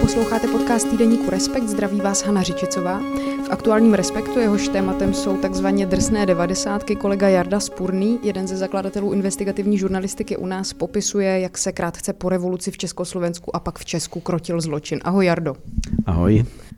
Posloucháte podcast týdeníku Respekt, zdraví vás Hana Řičicová. V aktuálním Respektu jehož tématem jsou takzvaně drsné devadesátky. Kolega Jarda Spurný, jeden ze zakladatelů investigativní žurnalistiky u nás, popisuje, jak se krátce po revoluci v Československu a pak v Česku krotil zločin. Ahoj Jardo. Ahoj.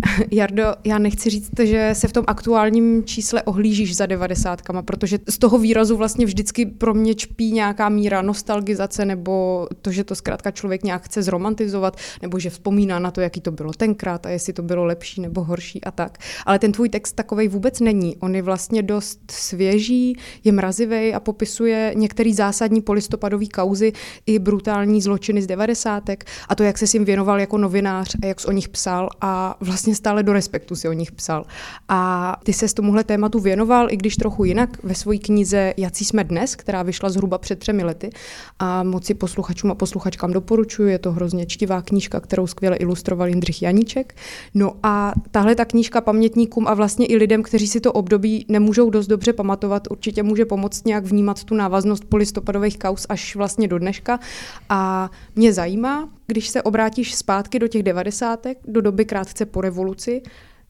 Jardo, já nechci říct, že se v tom aktuálním čísle ohlížíš za devadesátkama, protože z toho výrazu vlastně vždycky pro mě čpí nějaká míra nostalgizace nebo to, že to zkrátka člověk nějak chce zromantizovat, nebo že vzpomíná na to, jaký to bylo tenkrát a jestli to bylo lepší nebo horší a tak. Ale ten tvůj text takovej vůbec není. On je vlastně dost svěží, je mrazivý a popisuje některé zásadní polistopadové kauzy i brutální zločiny z devadesátek a to, jak se jim věnoval jako novinář a jak jsi o nich psal a vlastně stále do respektu si o nich psal. A ty se s tomuhle tématu věnoval, i když trochu jinak, ve své knize Jací jsme dnes, která vyšla zhruba před třemi lety. A moci posluchačům a posluchačkám doporučuji, je to hrozně čtivá knížka, kterou skvěle ilustroval Jindřich Janíček. No a tahle ta knížka pamětníkům a vlastně i lidem, kteří si to období nemůžou dost dobře pamatovat, určitě může pomoct nějak vnímat tu návaznost polistopadových kaus až vlastně do dneška. A mě zajímá, když se obrátíš zpátky do těch devadesátek, do doby krátce po revoluci,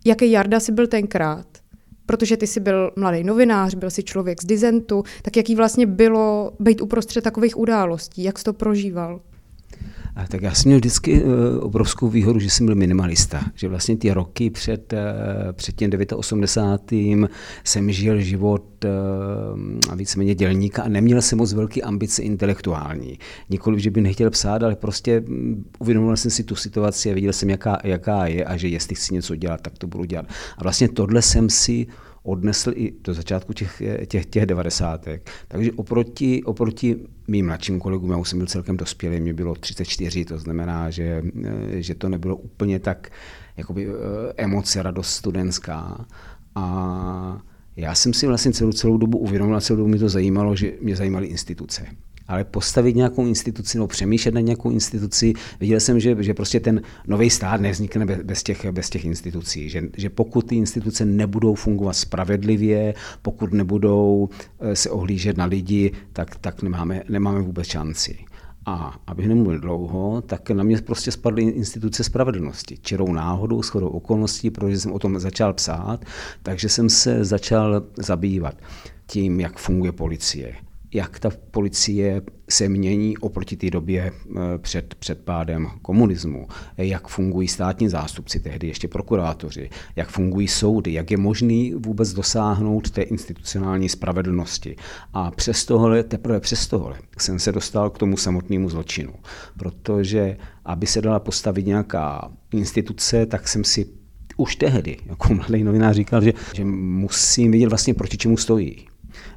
jaký Jarda si byl tenkrát? Protože ty jsi byl mladý novinář, byl jsi člověk z dizentu, tak jaký vlastně bylo být uprostřed takových událostí? Jak jsi to prožíval? Tak já jsem měl vždycky eh, obrovskou výhodu, že jsem byl minimalista. Že vlastně ty roky před, eh, před tím 89. jsem žil život eh, víceméně dělníka a neměl jsem moc velký ambice intelektuální. Nikoliv, že bych nechtěl psát, ale prostě mm, uvědomil jsem si tu situaci a viděl jsem, jaká, jaká je a že jestli chci něco dělat, tak to budu dělat. A vlastně tohle jsem si odnesl i do začátku těch, těch, těch devadesátek. Takže oproti, oproti mým mladším kolegům, já už jsem byl celkem dospělý, mě bylo 34, to znamená, že, že to nebylo úplně tak jakoby, eh, emoce, radost studentská. A já jsem si vlastně celou, celou dobu uvědomil a celou dobu mi to zajímalo, že mě zajímaly instituce ale postavit nějakou instituci nebo přemýšlet na nějakou instituci, viděl jsem, že, že prostě ten nový stát nevznikne bez těch, bez těch institucí. Že, že pokud ty instituce nebudou fungovat spravedlivě, pokud nebudou eh, se ohlížet na lidi, tak, tak nemáme, nemáme vůbec šanci. A abych nemluvil dlouho, tak na mě prostě spadly instituce spravedlnosti. Čirou náhodou, shodou okolností, protože jsem o tom začal psát, takže jsem se začal zabývat tím, jak funguje policie, jak ta policie se mění oproti té době eh, před, před pádem komunismu, jak fungují státní zástupci, tehdy ještě prokurátoři, jak fungují soudy, jak je možný vůbec dosáhnout té institucionální spravedlnosti. A přes tohle, teprve přes tohle jsem se dostal k tomu samotnému zločinu. Protože aby se dala postavit nějaká instituce, tak jsem si už tehdy, jako mladý novinář, říkal, že, že musím vědět vlastně, proti čemu stojí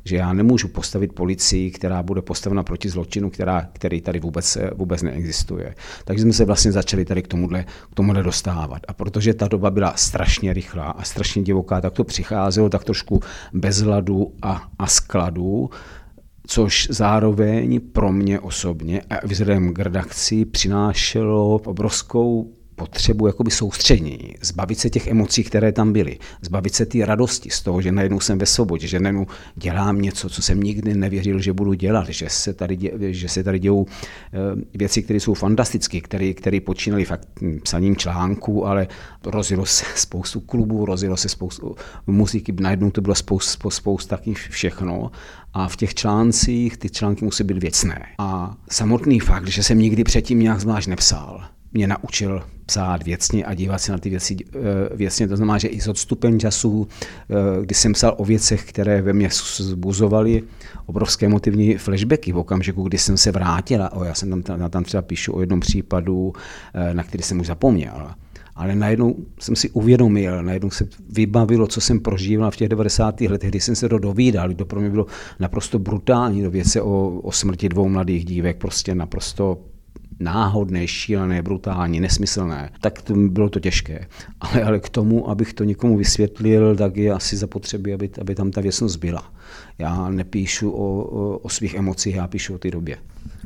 že já nemůžu postavit policii, která bude postavena proti zločinu, která, který tady vůbec, vůbec neexistuje. Takže jsme se vlastně začali tady k tomuhle, k tomuhle dostávat. A protože ta doba byla strašně rychlá a strašně divoká, tak to přicházelo tak trošku bez hladu a, a skladu, což zároveň pro mě osobně a vzhledem k redakci přinášelo obrovskou potřebu jakoby soustředění, zbavit se těch emocí, které tam byly, zbavit se té radosti z toho, že najednou jsem ve svobodě, že najednou dělám něco, co jsem nikdy nevěřil, že budu dělat, že se tady, dě, že se tady dějou eh, věci, které jsou fantastické, které, které počínaly fakt psaním článků, ale rozjelo se spoustu klubů, rozjelo se spoustu muziky, najednou to bylo spousta, spousta všechno a v těch článcích ty články musí být věcné. A samotný fakt, že jsem nikdy předtím nějak zvlášť nepsal, mě naučil psát věcně a dívat se na ty věci eh, věcně. To znamená, že i s odstupem času, eh, kdy jsem psal o věcech, které ve mně zbuzovaly obrovské motivní flashbacky v okamžiku, kdy jsem se vrátil, a já jsem tam, tam třeba píšu o jednom případu, eh, na který jsem už zapomněl. Ale najednou jsem si uvědomil, najednou se vybavilo, co jsem prožíval v těch 90. letech, kdy jsem se to dovídal. To pro mě bylo naprosto brutální. Do věce o, o smrti dvou mladých dívek, prostě naprosto náhodné, šílené, brutální, nesmyslné, tak to bylo to těžké. Ale, ale k tomu, abych to někomu vysvětlil, tak je asi zapotřebí, aby, aby tam ta věcnost byla. Já nepíšu o, o, o svých emocích, já píšu o té době.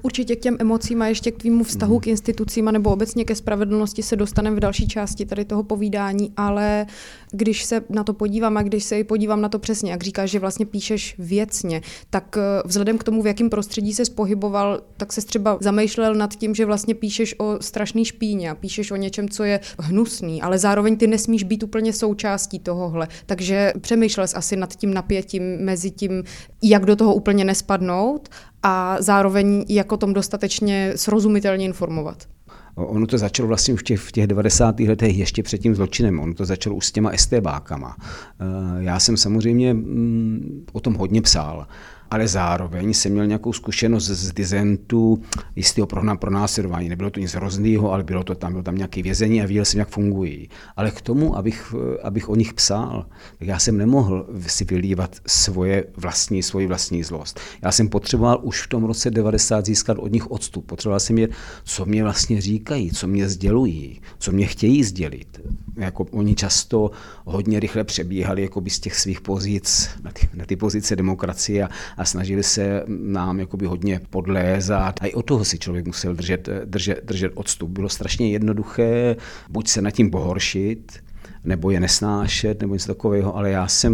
Určitě k těm emocím a ještě k tvýmu vztahu mm. k institucím nebo obecně ke spravedlnosti se dostaneme v další části tady toho povídání, ale když se na to podívám a když se i podívám na to přesně, jak říkáš, že vlastně píšeš věcně, tak eh, vzhledem k tomu, v jakém prostředí se pohyboval, tak se třeba zamýšlel nad tím, že vlastně píšeš o strašný špíně a píšeš o něčem, co je hnusný, ale zároveň ty nesmíš být úplně součástí tohohle. Takže přemýšlel jsi asi nad tím napětím mezi tím, jak do toho úplně nespadnout a zároveň jak o tom dostatečně srozumitelně informovat. Ono to začalo vlastně už v těch, v těch 90. letech ještě před tím zločinem. Ono to začalo už s těma STBákama. Eh, já jsem samozřejmě mm, o tom hodně psal ale zároveň jsem měl nějakou zkušenost z dizentu jistého pronásledování. Nebylo to nic hroznýho, ale bylo to tam, bylo tam nějaké vězení a viděl jsem, jak fungují. Ale k tomu, abych, abych o nich psal, tak já jsem nemohl si vylívat svoje vlastní, svoji vlastní zlost. Já jsem potřeboval už v tom roce 90 získat od nich odstup. Potřeboval jsem je, co mě vlastně říkají, co mě sdělují, co mě chtějí sdělit. Jako oni často hodně rychle přebíhali jako z těch svých pozic na ty, na ty pozice demokracie a, a a snažili se nám jakoby hodně podlézat. A i od toho si člověk musel držet, držet, držet odstup. Bylo strašně jednoduché buď se nad tím pohoršit, nebo je nesnášet, nebo něco takového, ale já jsem,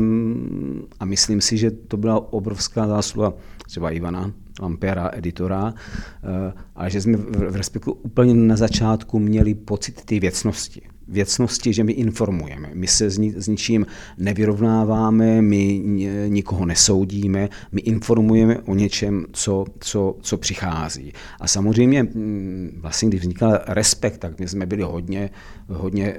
a myslím si, že to byla obrovská zásluha třeba Ivana Lampera, editora, eh, ale že jsme v respektu úplně na začátku měli pocit té věcnosti věcnosti, že my informujeme. My se s, ni, s ničím nevyrovnáváme, my nikoho nesoudíme, my informujeme o něčem, co, co, co přichází. A samozřejmě mm, vlastně, když vznikal respekt, tak my jsme byli hodně, hodně eh,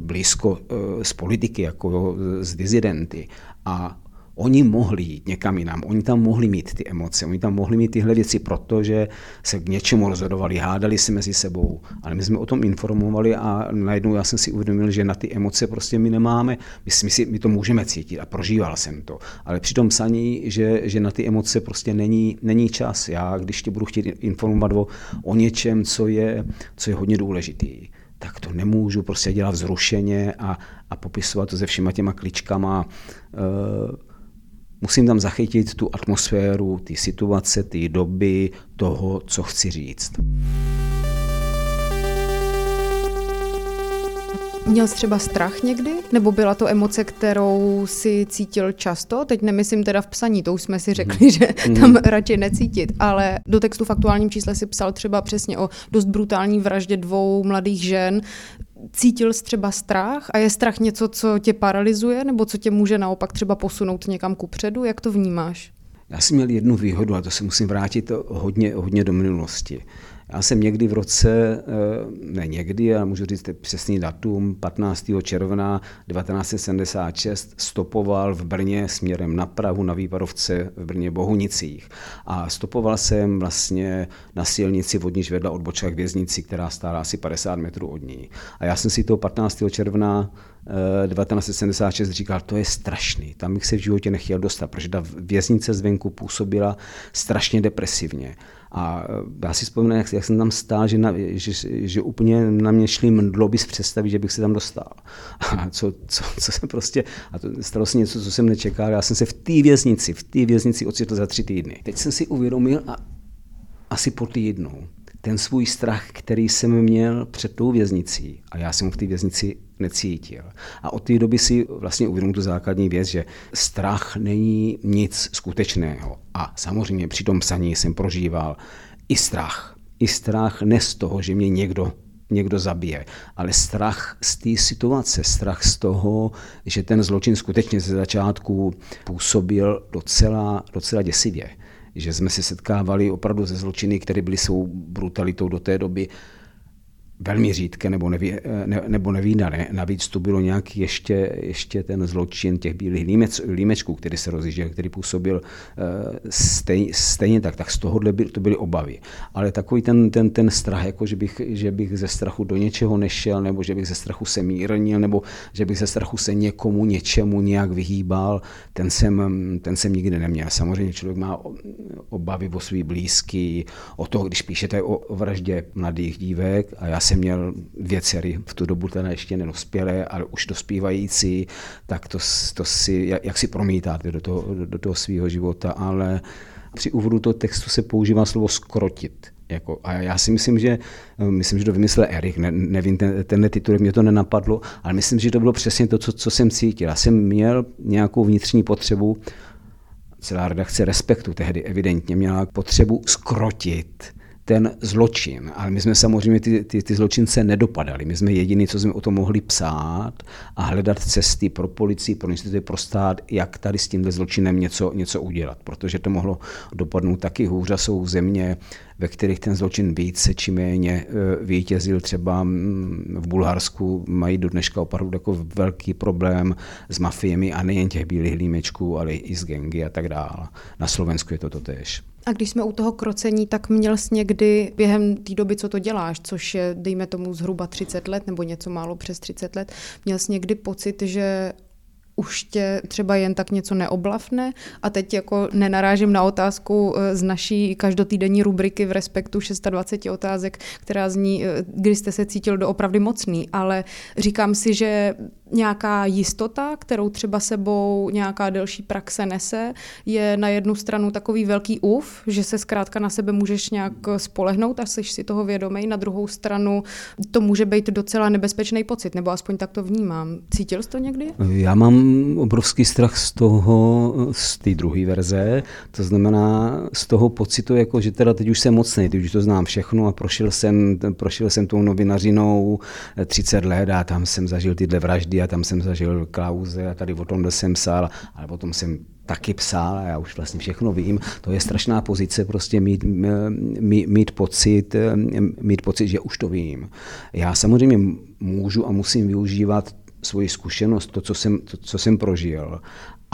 blízko z eh, politiky, jako z dizidenty. A Oni mohli jít někam jinam, oni tam mohli mít ty emoce, oni tam mohli mít tyhle věci, protože se k něčemu rozhodovali, hádali si mezi sebou, ale my jsme o tom informovali a najednou já jsem si uvědomil, že na ty emoce prostě my nemáme, my, my, si, my to můžeme cítit a prožíval jsem to, ale při tom psaní, že, že na ty emoce prostě není, není čas. Já, když tě budu chtít informovat o, o něčem, co je, co je hodně důležitý, tak to nemůžu prostě dělat vzrušeně a, a popisovat to se všema těma kličkama. Uh, musím tam zachytit tu atmosféru, ty situace, ty doby, toho, co chci říct. Měl jsi třeba strach někdy? Nebo byla to emoce, kterou si cítil často? Teď nemyslím teda v psaní, to už jsme si řekli, že mhm. tam radši necítit, ale do textu v aktuálním čísle si psal třeba přesně o dost brutální vraždě dvou mladých žen cítil jsi třeba strach a je strach něco, co tě paralyzuje nebo co tě může naopak třeba posunout někam ku předu? Jak to vnímáš? Já jsem měl jednu výhodu a to se musím vrátit hodně, hodně do minulosti. Já jsem někdy v roce, eh, ne někdy, ale můžu říct přesný datum, 15. června 1976 stopoval v Brně směrem na Prahu na Výparovce v Brně Bohunicích. A stopoval jsem vlastně na silnici od níž vedla odbočka k věznici, která stála asi 50 metrů od ní. A já jsem si toho 15. června 1976 eh, říkal, to je strašný, tam bych se v životě nechtěl dostat, protože ta věznice zvenku působila strašně depresivně. A já si vzpomínám, jak, jak jsem tam stál, že, na, že, že úplně na mě šli mdloby z představy, že bych se tam dostal. A co, co, co se prostě, a to stalo se něco, co jsem nečekal, já jsem se v té věznici, v té věznici ocitl za tři týdny. Teď jsem si uvědomil a asi po týdnu, ten svůj strach, který jsem měl před tou věznicí, a já jsem v té věznici necítil. A od té doby si vlastně uvědomil tu základní věc, že strach není nic skutečného. A samozřejmě při tom psaní jsem prožíval i strach. I strach ne z toho, že mě někdo někdo zabije, ale strach z té situace, strach z toho, že ten zločin skutečně ze začátku působil docela, docela děsivě. Že jsme se setkávali opravdu ze zločiny, které byly svou brutalitou do té doby velmi řídké nebo, neví, ne, nebo nevídané. Navíc tu bylo nějaký ještě, ještě ten zločin těch bílých límec, límečků, který se rozjížděl, který působil uh, stej, stejně tak, tak z tohohle by, to byly obavy. Ale takový ten, ten, ten strach, jako že bych, že bych ze strachu do něčeho nešel, nebo že bych ze strachu se mírnil, nebo že bych ze strachu se někomu, něčemu nějak vyhýbal, ten jsem, ten jsem nikdy neměl. Samozřejmě člověk má obavy o svý blízký, o to, když píšete o vraždě mladých dívek, a já jsem jsem měl dvě dcery, v tu dobu teda ještě nenospělé, ale už dospívající, tak to, to si, jak, jak si promítáte do toho, do toho svého života, ale při úvodu toho textu se používá slovo skrotit. Jako, a já si myslím, že myslím, že to vymyslel Erik, ne, nevím, ten, tenhle titulek mě to nenapadlo, ale myslím, že to bylo přesně to, co, co jsem cítil. Já jsem měl nějakou vnitřní potřebu, celá redakce Respektu tehdy evidentně měla potřebu skrotit ten zločin. Ale my jsme samozřejmě ty, ty, ty zločince nedopadali. My jsme jediní, co jsme o tom mohli psát a hledat cesty pro policii, pro instituty, pro stát, jak tady s tímhle zločinem něco, něco udělat. Protože to mohlo dopadnout taky hůř. Jsou země, ve kterých ten zločin více či méně e, vítězil. Třeba mm, v Bulharsku mají do dneška opravdu jako velký problém s mafiemi a nejen těch bílých límečků, ale i s gengy a tak dále. Na Slovensku je to totéž. A když jsme u toho krocení, tak měl jsi někdy během té doby, co to děláš, což je, dejme tomu, zhruba 30 let nebo něco málo přes 30 let, měl jsi někdy pocit, že už tě třeba jen tak něco neoblavne a teď jako nenarážím na otázku eh, z naší každotýdenní rubriky v Respektu 620 otázek, která zní, eh, kdy jste se cítil doopravdy mocný, ale říkám si, že nějaká jistota, kterou třeba sebou nějaká delší praxe nese, je na jednu stranu takový velký úv, že se zkrátka na sebe můžeš nějak spolehnout a jsi si toho vědomý. Na druhou stranu to může být docela nebezpečný pocit, nebo aspoň tak to vnímám. Cítil jsi to někdy? Já mám obrovský strach z toho, z té druhé verze, to znamená z toho pocitu, jako že teda teď už jsem mocný, teď už to znám všechno a prošel jsem, prošel jsem tou novinařinou 30 let a tam jsem zažil tyhle vraždy a tam jsem zažil Klauze a tady o tomhle jsem psal, ale potom jsem taky psal a já už vlastně všechno vím. To je strašná pozice prostě mít, mít, mít, pocit, mít pocit, že už to vím. Já samozřejmě můžu a musím využívat svoji zkušenost, to, co jsem, to, co jsem prožil,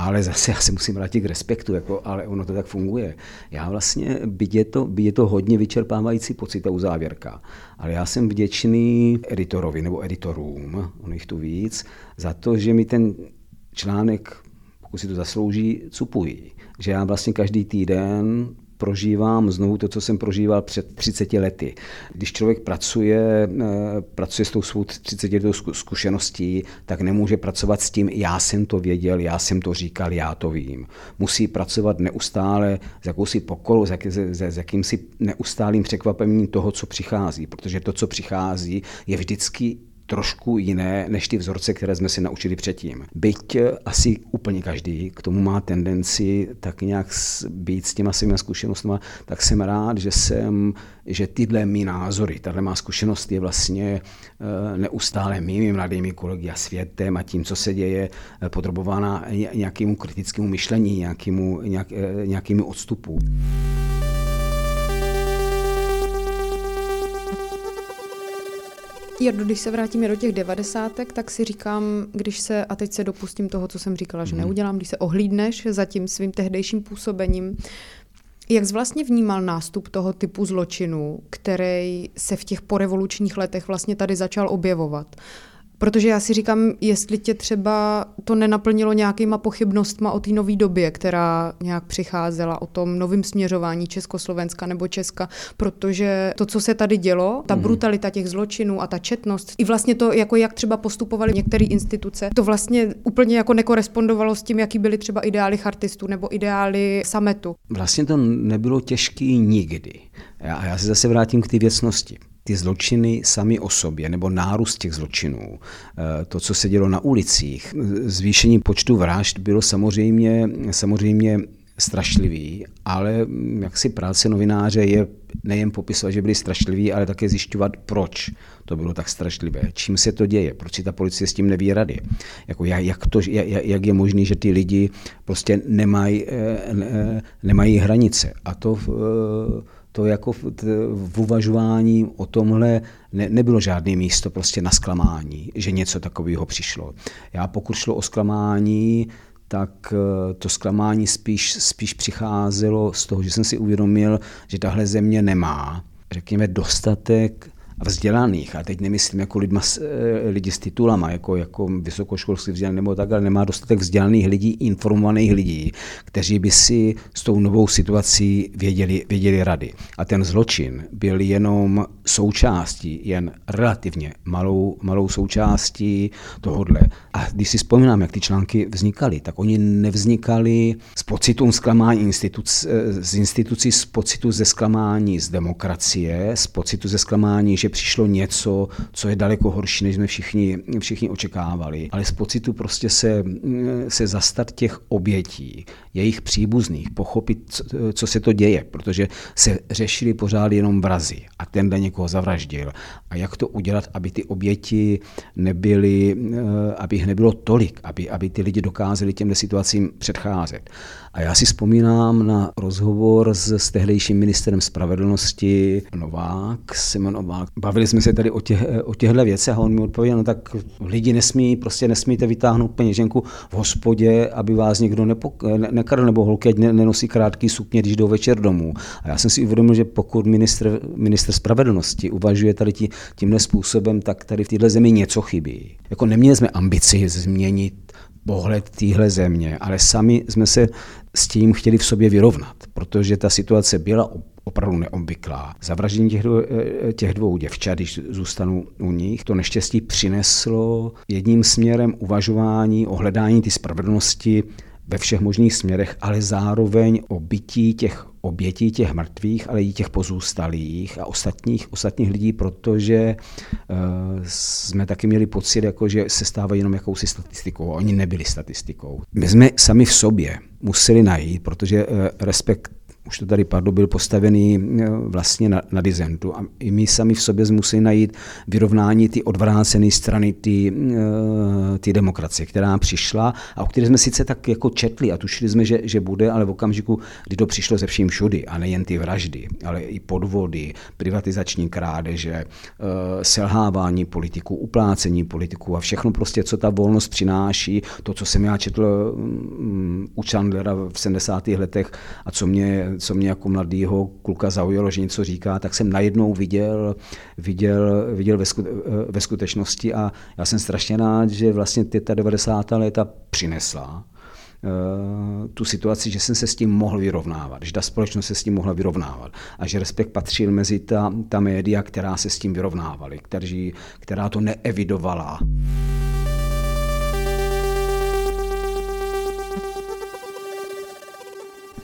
ale zase já se musím vrátit k respektu, jako, ale ono to tak funguje. Já vlastně, byť je to, byť je to hodně vyčerpávající pocit a uzávěrka, ale já jsem vděčný editorovi nebo editorům, on jich tu víc, za to, že mi ten článek, pokud si to zaslouží, cupují. Že já vlastně každý týden prožívám znovu to, co jsem prožíval před 30 lety. Když člověk pracuje, eh, pracuje s tou svou 30 letou zkušeností, tak nemůže pracovat s tím, já jsem to věděl, já jsem to říkal, já to vím. Musí pracovat neustále s jakousi pokorou, s, jak, s, s jakýmsi neustálým překvapením toho, co přichází, protože to, co přichází, je vždycky trošku jiné než ty vzorce, které jsme si naučili předtím. Byť eh, asi úplně každý k tomu má tendenci tak nějak být s těma svými zkušenostmi, tak jsem rád, že jsem, že tyhle mý názory, tahle má zkušenost je vlastně eh, neustále mými mladými kolegy a světem a tím, co se děje, eh, podrobována nějakému kritickému myšlení, nějakému, nějak, nějakému odstupu. Jardo, když se vrátíme do těch devadesátek, tak si říkám, když se, a teď se dopustím toho, co jsem říkala, že mm. neudělám, když se ohlídneš za tím svým tehdejším působením, jak jsi vlastně vnímal nástup toho typu zločinu, který se v těch porevolučních letech vlastně tady začal objevovat? Protože já si říkám, jestli tě třeba to nenaplnilo nějakýma pochybnostma o té nové době, která nějak přicházela, o tom novém směřování Československa nebo Česka, protože to, co se tady dělo, ta mm. brutalita těch zločinů a ta četnost, i vlastně to, jako jak třeba postupovaly některé instituce, to vlastně úplně jako nekorespondovalo s tím, jaký byly třeba ideály chartistů nebo ideály sametu. Vlastně to nebylo těžký nikdy. A já se zase vrátím k té věcnosti ty zločiny sami o sobě, nebo nárůst těch zločinů, eh, to, co se dělo na ulicích, zvýšení počtu vražd bylo samozřejmě, samozřejmě strašlivý, ale jak si práce novináře je nejen popisovat, že byli strašliví, ale také zjišťovat, proč to bylo tak strašlivé, čím se to děje, proč si ta policie s tím neví rady. Jako jak, to, jak je možné, že ty lidi prostě nemají, eh, nemají hranice. A to to jako v, v uvažování o tomhle ne, nebylo žádné místo prostě na zklamání, že něco takového přišlo. Já pokud šlo o zklamání, tak eh, to zklamání spíš, spíš přicházelo z toho, že jsem si uvědomil, že tahle země nemá, řekněme, dostatek vzdělaných, a teď nemyslím jako lidma, eh, lidi s titulama, jako, jako vysokoškolský vzdělaný nebo tak, ale nemá dostatek vzdělaných lidí, informovaných lidí, kteří by si s tou novou situací věděli, věděli rady. A ten zločin byl jenom součástí, jen relativně malou, malou součástí tohodle. A když si vzpomínám, jak ty články vznikaly, tak oni nevznikaly z pocitu zklamání instituc, z institucí, z pocitu ze zklamání z demokracie, z pocitu ze zklamání, že přišlo něco, co je daleko horší, než jsme všichni, všichni očekávali, ale z pocitu prostě se, se zastat těch obětí, jejich příbuzných, pochopit, co, se to děje, protože se řešili pořád jenom vrazy a ten den někoho zavraždil. A jak to udělat, aby ty oběti nebyly, eh, aby jich nebylo tolik, aby, aby ty lidi dokázali těmhle situacím předcházet. A já si vzpomínám na rozhovor s, s tehdejším ministrem spravedlnosti Novák, Simon Novák. Bavili jsme se tady o, těch, o těchto věcech a on mi odpověděl, no tak lidi nesmí, prostě nesmíte vytáhnout peněženku v hospodě, aby vás někdo nepok- ne, nekradl, nebo holky, ať nenosí krátký sukně, když jdou večer domů. A já jsem si uvědomil, že pokud ministr, ministr spravedlnosti uvažuje tady tí, tímhle způsobem, tak tady v této zemi něco chybí. Jako neměli jsme ambici změnit pohled téhle země, ale sami jsme se s tím chtěli v sobě vyrovnat, protože ta situace byla opravdu neobvyklá. Zavraždění těch dvou, eh, těch dvou děvčat, když zůstanu u nich, to neštěstí přineslo jedním směrem uvažování o hledání ty spravedlnosti ve všech možných směrech, ale zároveň o bytí těch obětí těch mrtvých, ale i těch pozůstalých a ostatních, ostatních lidí, protože uh, jsme taky měli pocit, jako, že se stávají jenom jakousi statistikou. Oni nebyli statistikou. My jsme sami v sobě museli najít, protože uh, respekt už to tady padlo, byl postavený eh, vlastně na, na dizentu. A i my sami v sobě musíme najít vyrovnání ty odvrácené strany ty, eh, ty demokracie, která přišla a o které jsme sice tak jako četli a tušili jsme, že, že bude, ale v okamžiku, kdy to přišlo ze vším všudy, a nejen ty vraždy, ale i podvody, privatizační krádeže, eh, selhávání politiků, uplácení politiků a všechno prostě, co ta volnost přináší, to, co jsem já četl mm, u Chandlera v 70. letech a co mě co mě jako mladýho kluka zaujalo, že něco říká, tak jsem najednou viděl, viděl, viděl ve, ve skutečnosti a já jsem strašně rád, že vlastně ta 90. léta přinesla eh, tu situaci, že jsem se s tím mohl vyrovnávat, že ta společnost se s tím mohla vyrovnávat a že respekt patřil mezi ta, ta média, která se s tím vyrovnávaly, která to neevidovala.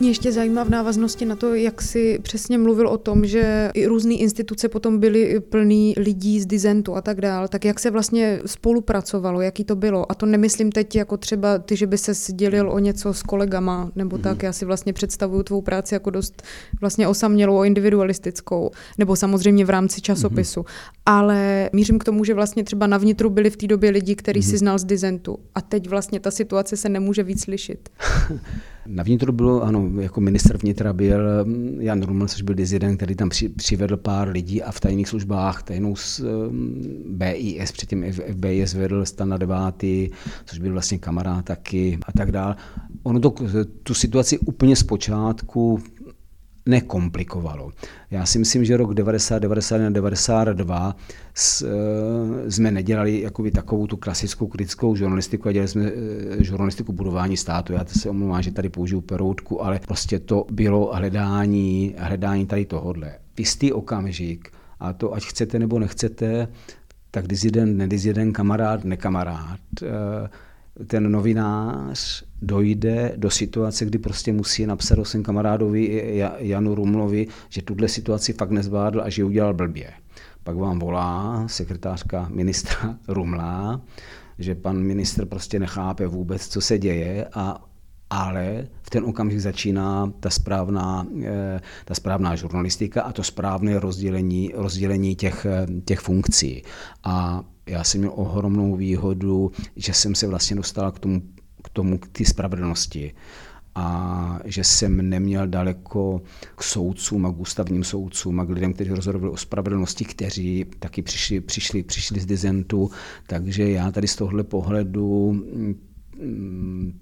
Mě ještě zajímá v návaznosti na to, jak si přesně mluvil o tom, že i různé instituce potom byly plný lidí z dizentu a tak dál, tak jak se vlastně spolupracovalo, jaký to bylo? A to nemyslím teď jako třeba ty, že by se dělil o něco s kolegama, nebo tak, mhm. já si vlastně představuju tvou práci jako dost vlastně osamělou, individualistickou, nebo samozřejmě v rámci časopisu. Mm-hmm. Ale mířím k tomu, že vlastně třeba na vnitru byli v té době lidi, který mm-hmm. si znal z dizentu. A teď vlastně ta situace se nemůže víc lišit. Na vnitru bylo, ano, jako minister vnitra byl mm, Jan Ruml, což byl dizident, který tam při, přivedl pár lidí a v tajných službách, tajnou z mm, BIS, předtím FBIS vedl Stana Devátý, což byl vlastně kamarád taky a tak dál. Ono to, tu situaci úplně zpočátku nekomplikovalo. Já si myslím, že rok 90, 91, 92 s, e, jsme nedělali jakoby takovou tu klasickou kritickou žurnalistiku a dělali jsme e, žurnalistiku budování státu. Já se omlouvám, že tady použiju peroutku, ale prostě to bylo hledání, hledání tady tohodle. V jistý okamžik, a to ať chcete nebo nechcete, tak dizident, nedizident, kamarád, nekamarád, e, ten novinář dojde do situace, kdy prostě musí napsat o svém kamarádovi Janu Rumlovi, že tuhle situaci fakt nezvládl a že ji udělal blbě. Pak vám volá sekretářka ministra Rumla, že pan ministr prostě nechápe vůbec, co se děje a ale v ten okamžik začíná ta správná, eh, ta správná žurnalistika a to správné rozdělení, rozdělení těch, eh, těch funkcí. A já jsem měl ohromnou výhodu, že jsem se vlastně dostal k tomu, k tomu, k té spravedlnosti. A že jsem neměl daleko k soudcům a k ústavním soudcům a k lidem, kteří rozhodovali o spravedlnosti, kteří taky přišli, přišli, přišli z dizentu, takže já tady z tohle pohledu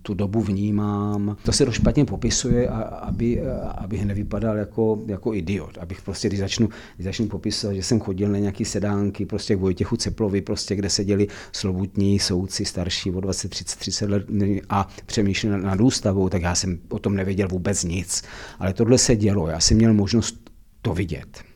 tu dobu vnímám. To se to špatně popisuje, aby, abych nevypadal jako, jako idiot. Abych prostě, když začnu, když začnu popisovat, že jsem chodil na nějaké sedánky prostě k Vojtěchu Ceplovi, prostě, kde seděli slobutní soudci starší o 20, 30, 30 let a přemýšleli nad ústavou, tak já jsem o tom nevěděl vůbec nic. Ale tohle se dělo, já jsem měl možnost to vidět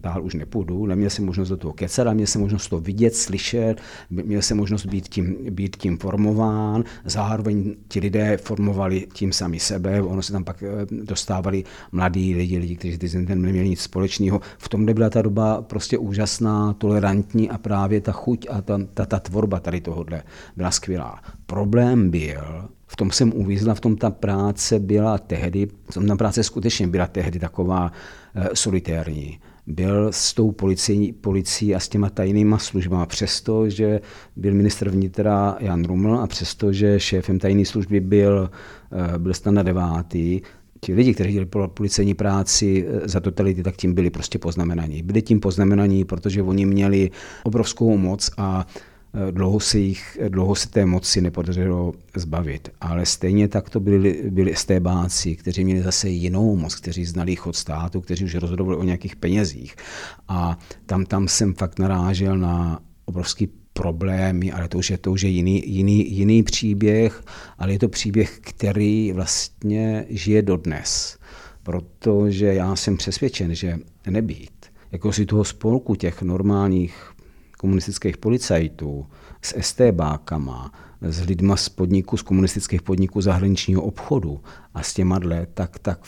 dál už nepůjdu, neměl jsem možnost do toho kecat, ale měl jsem možnost to vidět, slyšet, měl jsem možnost být tím, být tím formován, zároveň ti lidé formovali tím sami sebe, ono se tam pak eh, dostávali mladí lidi, lidi, kteří ten neměli nic společného. V tom byla ta doba prostě úžasná, tolerantní a právě ta chuť a ta, ta, ta tvorba tady tohohle byla skvělá. Problém byl, v tom jsem uvízla, v tom ta práce byla tehdy, v tom ta práce skutečně byla tehdy taková uh, solitérní byl s tou policií, policií a s těma tajnýma službama, přesto, že byl ministr vnitra Jan Ruml a přesto, že šéfem tajné služby byl, eh, byl Stana Devátý, ti lidi, kteří dělali policejní práci eh, za totality, tak tím byli prostě poznamenaní. Byli tím poznamenaní, protože oni měli obrovskou moc a Dlouho se, jich, dlouho se té moci nepodařilo zbavit, ale stejně tak to byli, byli estébáci, kteří měli zase jinou moc, kteří znali chod státu, kteří už rozhodovali o nějakých penězích. A tam, tam jsem fakt narážel na obrovský problémy, ale to už je, to už je jiný, jiný, jiný příběh, ale je to příběh, který vlastně žije dodnes. Protože já jsem přesvědčen, že nebýt jako si toho spolku těch normálních komunistických policajtů, s STBákama, s lidma z podniku, z komunistických podniků zahraničního obchodu a s těma dle, tak, tak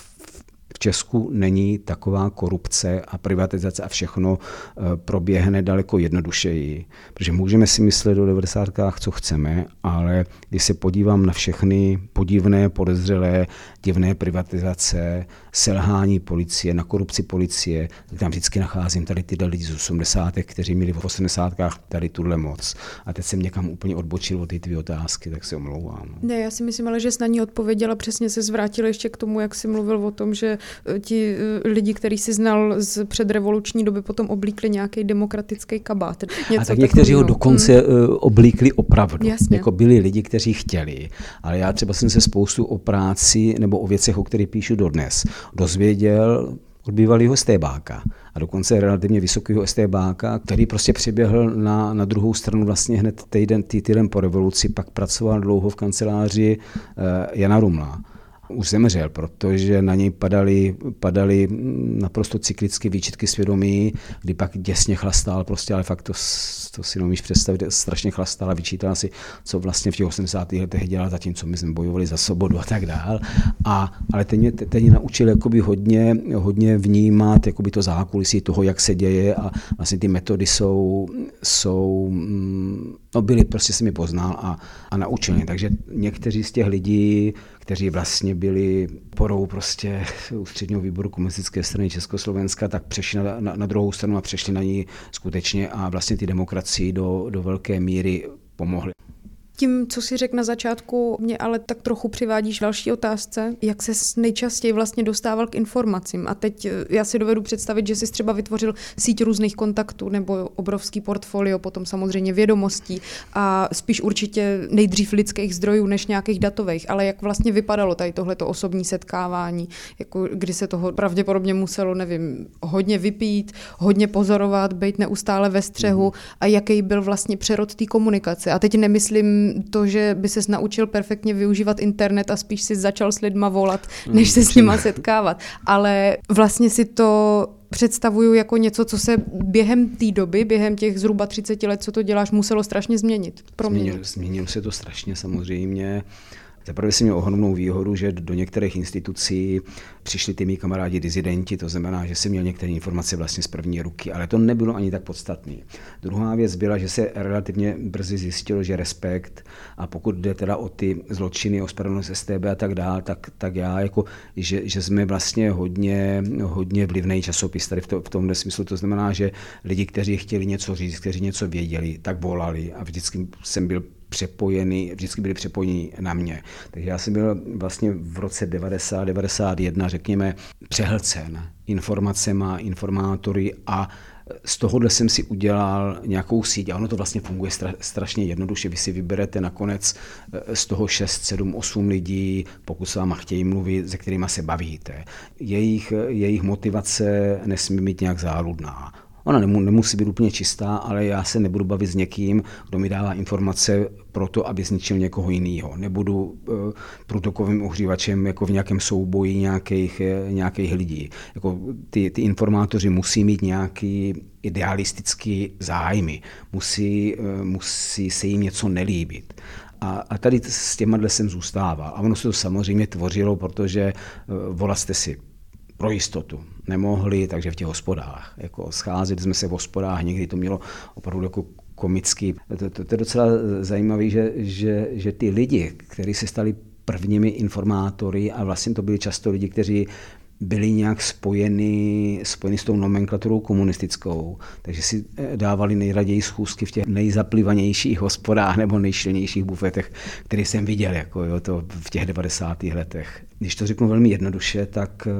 v Česku není taková korupce a privatizace a všechno eh, proběhne daleko jednodušeji. Protože můžeme si myslet do 90. co chceme, ale když se podívám na všechny podivné, podezřelé, divné privatizace, selhání policie, na korupci policie, tak tam vždycky nacházím tady ty lidi z 80. kteří měli v 80. tady tuhle moc. A teď jsem někam úplně odbočil od ty dvě otázky, tak se omlouvám. Ne, já si myslím ale, že jsi na ní odpověděla, přesně se zvrátil ještě k tomu, jak jsi mluvil o tom, že ti eh, lidi, který si znal z předrevoluční doby, potom oblíkli nějaký demokratický kabát. Něco a tak někteří ho dokonce hmm. oblíkli opravdu. Jasně. Jako byli lidi, kteří chtěli. Ale já třeba jsem se spoustu o práci nebo o věcech, o kterých píšu dodnes, dozvěděl od bývalého stébáka a dokonce relativně vysokého stébáka, který prostě přiběhl na, na druhou stranu vlastně hned týden, týden po revoluci, pak pracoval dlouho v kanceláři eh, Jana Rumla už zemřel, protože na něj padaly, padaly naprosto cyklicky výčitky svědomí, kdy pak děsně chlastal, prostě, ale fakt to, to si nemůžeš představit, strašně chlastal a vyčítal si, co vlastně v těch 80. letech dělal, zatímco my jsme bojovali za svobodu a tak dál. A, ale ten mě, ten mě naučil jakoby hodně, hodně vnímat jakoby to zákulisí toho, jak se děje a vlastně ty metody jsou, jsou mm, no byly, prostě jsem je poznal a, a naučil mě. Takže někteří z těch lidí, kteří vlastně byli porou prostě ústředního výboru komunistické strany Československa, tak přešli na, na, na druhou stranu a přešli na ní skutečně a vlastně ty demokracii do, do velké míry pomohly. Tím, co si řekl na začátku, mě ale tak trochu přivádíš další otázce, jak se nejčastěji vlastně dostával k informacím. A teď eh, já si dovedu představit, že jsi třeba vytvořil síť různých kontaktů nebo obrovský portfolio, potom samozřejmě vědomostí a spíš určitě nejdřív lidských zdrojů než nějakých datových. Ale jak vlastně vypadalo tady tohleto osobní setkávání, jako kdy se toho pravděpodobně muselo, nevím, hodně vypít, hodně pozorovat, být neustále ve střehu mhm. a jaký byl vlastně přerod té komunikace. A teď nemyslím to, že by ses naučil perfektně využívat internet a spíš si začal s lidma volat, hmm, než se s nima setkávat. Ale vlastně si to představuju jako něco, co se během té doby, během těch zhruba 30 let, co to děláš, muselo strašně změnit. Změnilo, změnilo se to strašně samozřejmě. Zaprvé jsem měl ohromnou výhodu, že do některých institucí přišli ty mý kamarádi dizidenti, to znamená, že jsem měl některé informace vlastně z první ruky, ale to nebylo ani tak podstatné. Druhá věc byla, že se relativně brzy zjistilo, že respekt a pokud jde teda o ty zločiny, o spravedlnost STB a tak dále, tak, tak já jako, že, že jsme vlastně hodně, hodně vlivný časopis tady v, to, v tomhle smyslu. To znamená, že lidi, kteří chtěli něco říct, kteří něco věděli, tak volali a vždycky jsem byl přepojený, vždycky byli přepojeni na mě. Takže já jsem byl vlastně v roce 90, 91, řekněme, přehlcen informacema, informátory a z tohohle jsem si udělal nějakou síť a ono to vlastně funguje strašně jednoduše. Vy si vyberete nakonec eh, z toho 6, 7, 8 lidí, pokud se vám chtějí mluvit, se kterými se bavíte. Jejich, jejich motivace nesmí být nějak záludná. Ona nemusí být úplně čistá, ale já se nebudu bavit s někým, kdo mi dává informace pro to, aby zničil někoho jiného. Nebudu uh, průtokovým ohřívačem jako v nějakém souboji nějakých, eh, nějakých lidí. Jako ty, ty informátoři musí mít nějaký idealistický zájmy, musí, uh, musí se jim něco nelíbit. A, a tady s těma jsem zůstával. A ono se to samozřejmě tvořilo, protože jste si pro jistotu nemohli, takže v těch hospodách. Jako scházet jsme se v hospodách, někdy to mělo opravdu jako komický. To, to, to je docela zajímavé, že, že, že ty lidi, kteří se stali prvními informátory a vlastně to byli často lidi, kteří byli nějak spojeni, spojeni s tou nomenklaturou komunistickou, takže si eh, dávali nejraději schůzky v těch nejzaplivanějších hospodách nebo nejšilnějších bufetech, které jsem viděl jako jo, to v těch 90. letech. Když to řeknu velmi jednoduše, tak eh,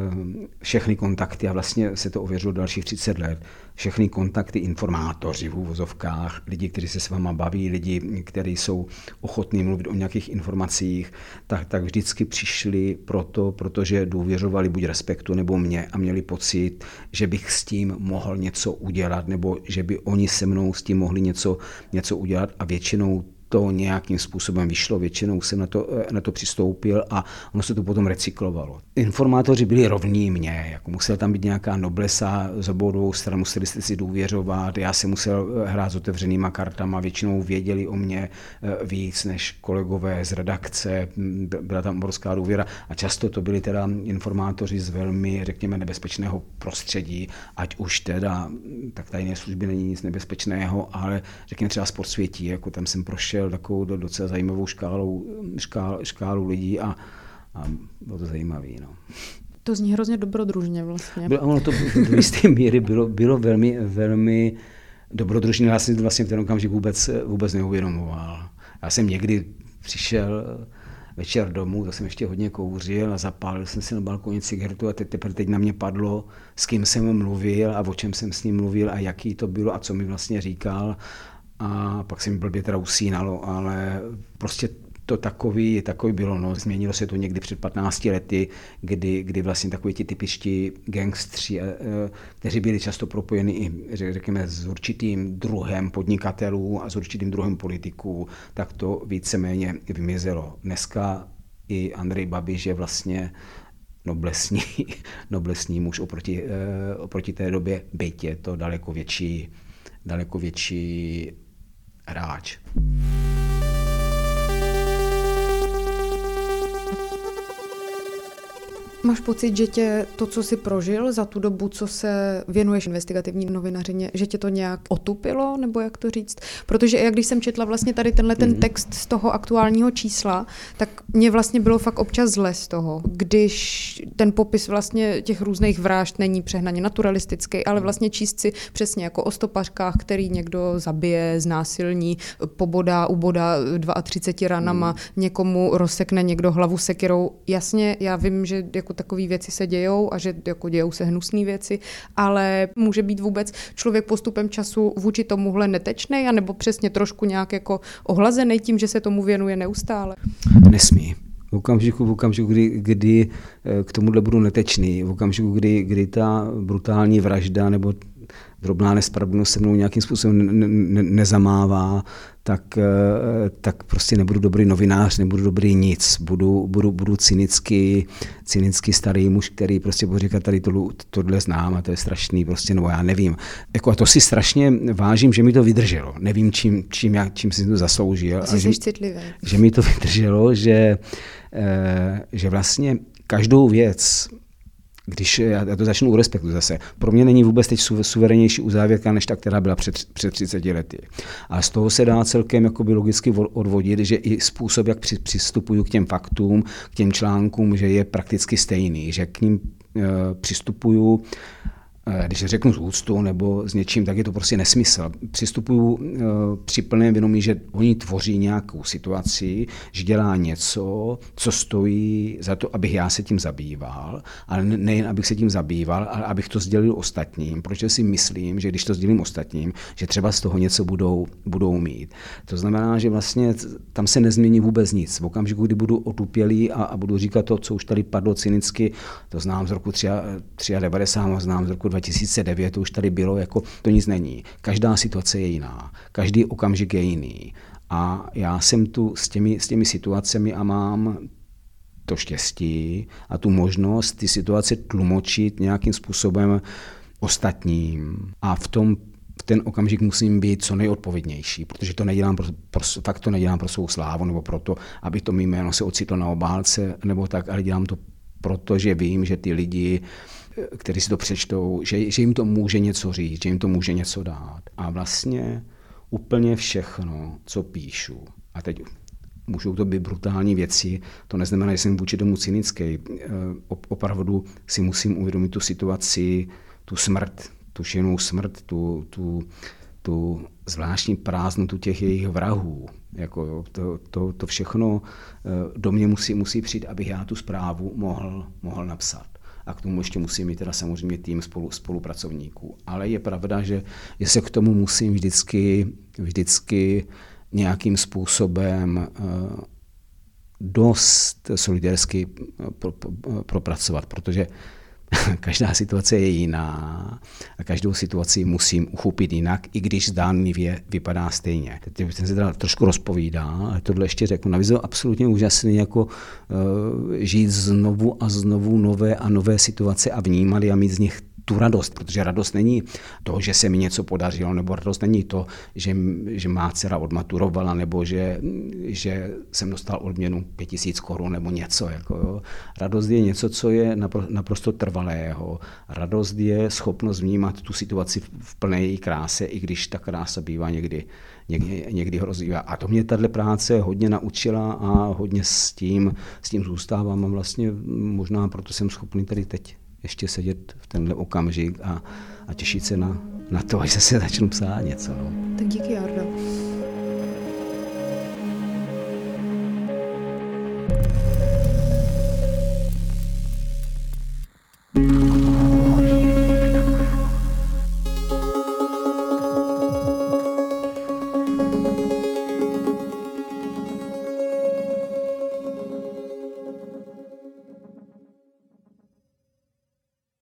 všechny kontakty, a vlastně se to ověřilo dalších 30 let, všechny kontakty informátoři v úvozovkách, lidi, kteří se s váma baví, lidi, kteří jsou ochotní mluvit o nějakých informacích, tak, tak vždycky přišli proto, protože důvěřovali buď respektu nebo mě a měli pocit, že bych s tím mohl něco udělat, nebo že by oni se mnou s tím mohli něco, něco udělat. A většinou to nějakým způsobem vyšlo, většinou jsem na to, na to přistoupil a ono se to potom recyklovalo. Informátoři byli rovní mě, jako musela tam být nějaká noblesa z obou stran, museli jste si důvěřovat, já jsem musel hrát s otevřenýma kartama, většinou věděli o mě eh, víc než kolegové z redakce, byla tam obrovská důvěra a často to byli teda informátoři z velmi, řekněme, nebezpečného prostředí, ať už teda, tak tajné služby není nic nebezpečného, ale řekněme třeba sportsvětí, jako tam jsem prošel prošel takovou docela zajímavou škálou, škál, škálu lidí a, a bylo to zajímavé. No. To zní hrozně dobrodružně vlastně. Bylo, ono to do jisté míry bylo, bylo velmi, velmi dobrodružné. Já jsem vlastně v ten okamžik vůbec, vůbec neuvědomoval. Já jsem někdy přišel večer domů, to jsem ještě hodně kouřil a zapálil jsem si na balkoně cigaretu a teď, teprve teď na mě padlo, s kým jsem mluvil a o čem jsem s ním mluvil a jaký to bylo a co mi vlastně říkal a pak se mi blbě teda usínalo, ale prostě to takový, takový bylo. No. Změnilo se to někdy před 15 lety, kdy, kdy vlastně takový ti typičtí gangstři, eh, kteří byli často propojeni i, řekněme, s určitým druhem podnikatelů a s určitým druhem politiků, tak to víceméně vymizelo. Dneska i Andrej Babiš je vlastně noblesní, noblesní muž oproti, eh, oproti té době, byť je to daleko větší, daleko větší hráč. Máš pocit, že tě to, co jsi prožil za tu dobu, co se věnuješ investigativní novinařině, že tě to nějak otupilo, nebo jak to říct? Protože jak když jsem četla vlastně tady tenhle ten mhm. text z toho aktuálního čísla, tak mě vlastně bylo fakt občas zle z toho, když ten popis vlastně těch různých vražd není přehnaně naturalistický, ale vlastně číst si přesně jako o stopařkách, který někdo zabije, znásilní, pobodá, ubodá 32 ranama, mm. někomu rozsekne někdo hlavu sekirou. Jasně, já vím, že jako takové věci se dějou a že jako dějou se hnusné věci, ale může být vůbec člověk postupem času vůči tomuhle netečný, anebo přesně trošku nějak jako ohlazený tím, že se tomu věnuje neustále? Nesmí. V okamžiku, v okamžiku kdy, kdy eh, k tomuhle budu netečný, v okamžiku, kdy, kdy ta brutální vražda nebo drobná nespravedlnost se mnou nějakým způsobem ne, ne, nezamává, tak, eh, tak prostě nebudu dobrý novinář, nebudu dobrý nic. Budu, budu, budu cynický, cynický starý muž, který prostě bude říkat, tady to, tohle znám a to je strašný, prostě, nebo já nevím. Jako a to si strašně vážím, že mi to vydrželo. Nevím, čím, čím, já, čím si to zasloužil. Jsi a že, citlivý. že mi to vydrželo, že, eh, že vlastně každou věc, když já to začnu u respektu zase, pro mě není vůbec teď suverenější uzávěrka, než ta, která byla před, před 30 lety. A z toho se dá celkem jakoby logicky odvodit, že i způsob, jak při, přistupuju k těm faktům, k těm článkům, že je prakticky stejný, že k ním e, přistupuju Eh, když řeknu z úctu nebo s něčím, tak je to prostě nesmysl. Přistupuju eh, při plném vědomí, že oni tvoří nějakou situaci, že dělá něco, co stojí za to, abych já se tím zabýval, ale nejen abych se tím zabýval, ale abych to sdělil ostatním, protože si myslím, že když to sdělím ostatním, že třeba z toho něco budou, budou mít. To znamená, že vlastně tam se nezmění vůbec nic. V okamžiku, kdy budu otupělý a, a budu říkat to, co už tady padlo cynicky, to znám z roku 93 a znám z roku 2009, to už tady bylo, jako to nic není. Každá situace je jiná, každý okamžik je jiný. A já jsem tu s těmi, s těmi situacemi a mám to štěstí a tu možnost ty situace tlumočit nějakým způsobem ostatním. A v tom v ten okamžik musím být co nejodpovědnější, protože to nedělám pro, pro, fakt to nedělám pro svou slávu nebo proto, aby to mý jméno se ocitlo na obálce nebo tak, ale dělám to proto, že vím, že ty lidi kteří si to přečtou, že, že jim to může něco říct, že jim to může něco dát. A vlastně úplně všechno, co píšu, a teď můžou to být brutální věci, to neznamená, že jsem vůči tomu cynický. Eh, opravdu si musím uvědomit tu situaci, tu smrt, tu šenou smrt, tu, tu, tu zvláštní prázdnotu těch jejich vrahů. Jako to, to, to všechno eh, do mě musí, musí přijít, abych já tu zprávu mohl, mohl napsat a k tomu ještě musím mít teda samozřejmě tým spolu, spolupracovníků. Ale je pravda, že, že se k tomu musím vždycky, vždycky nějakým způsobem eh, dost solidarsky propracovat, protože každá situace je jiná a každou situaci musím uchopit jinak, i když zdánlivě vypadá stejně. Teď jsem se teda trošku rozpovídá, ale tohle ještě řeknu. Navíc je absolutně úžasný jako uh, žít znovu a znovu nové a nové situace a vnímat a mít z nich tu radost, protože radost není to, že se mi něco podařilo, nebo radost není to, že, že má dcera odmaturovala, nebo že, že jsem dostal odměnu 5000 korun nebo něco. Jako, jo. Radost je něco, co je naprosto trvalého. Radost je schopnost vnímat tu situaci v plné její kráse, i když ta krása bývá někdy, někdy, někdy hrozivá. A to mě tahle práce hodně naučila a hodně s tím, s tím zůstávám a vlastně možná proto jsem schopný tady teď ještě sedět v tenhle okamžik a, a těšit se na, na to, až zase začnu psát něco. No. Tak díky, Jardo.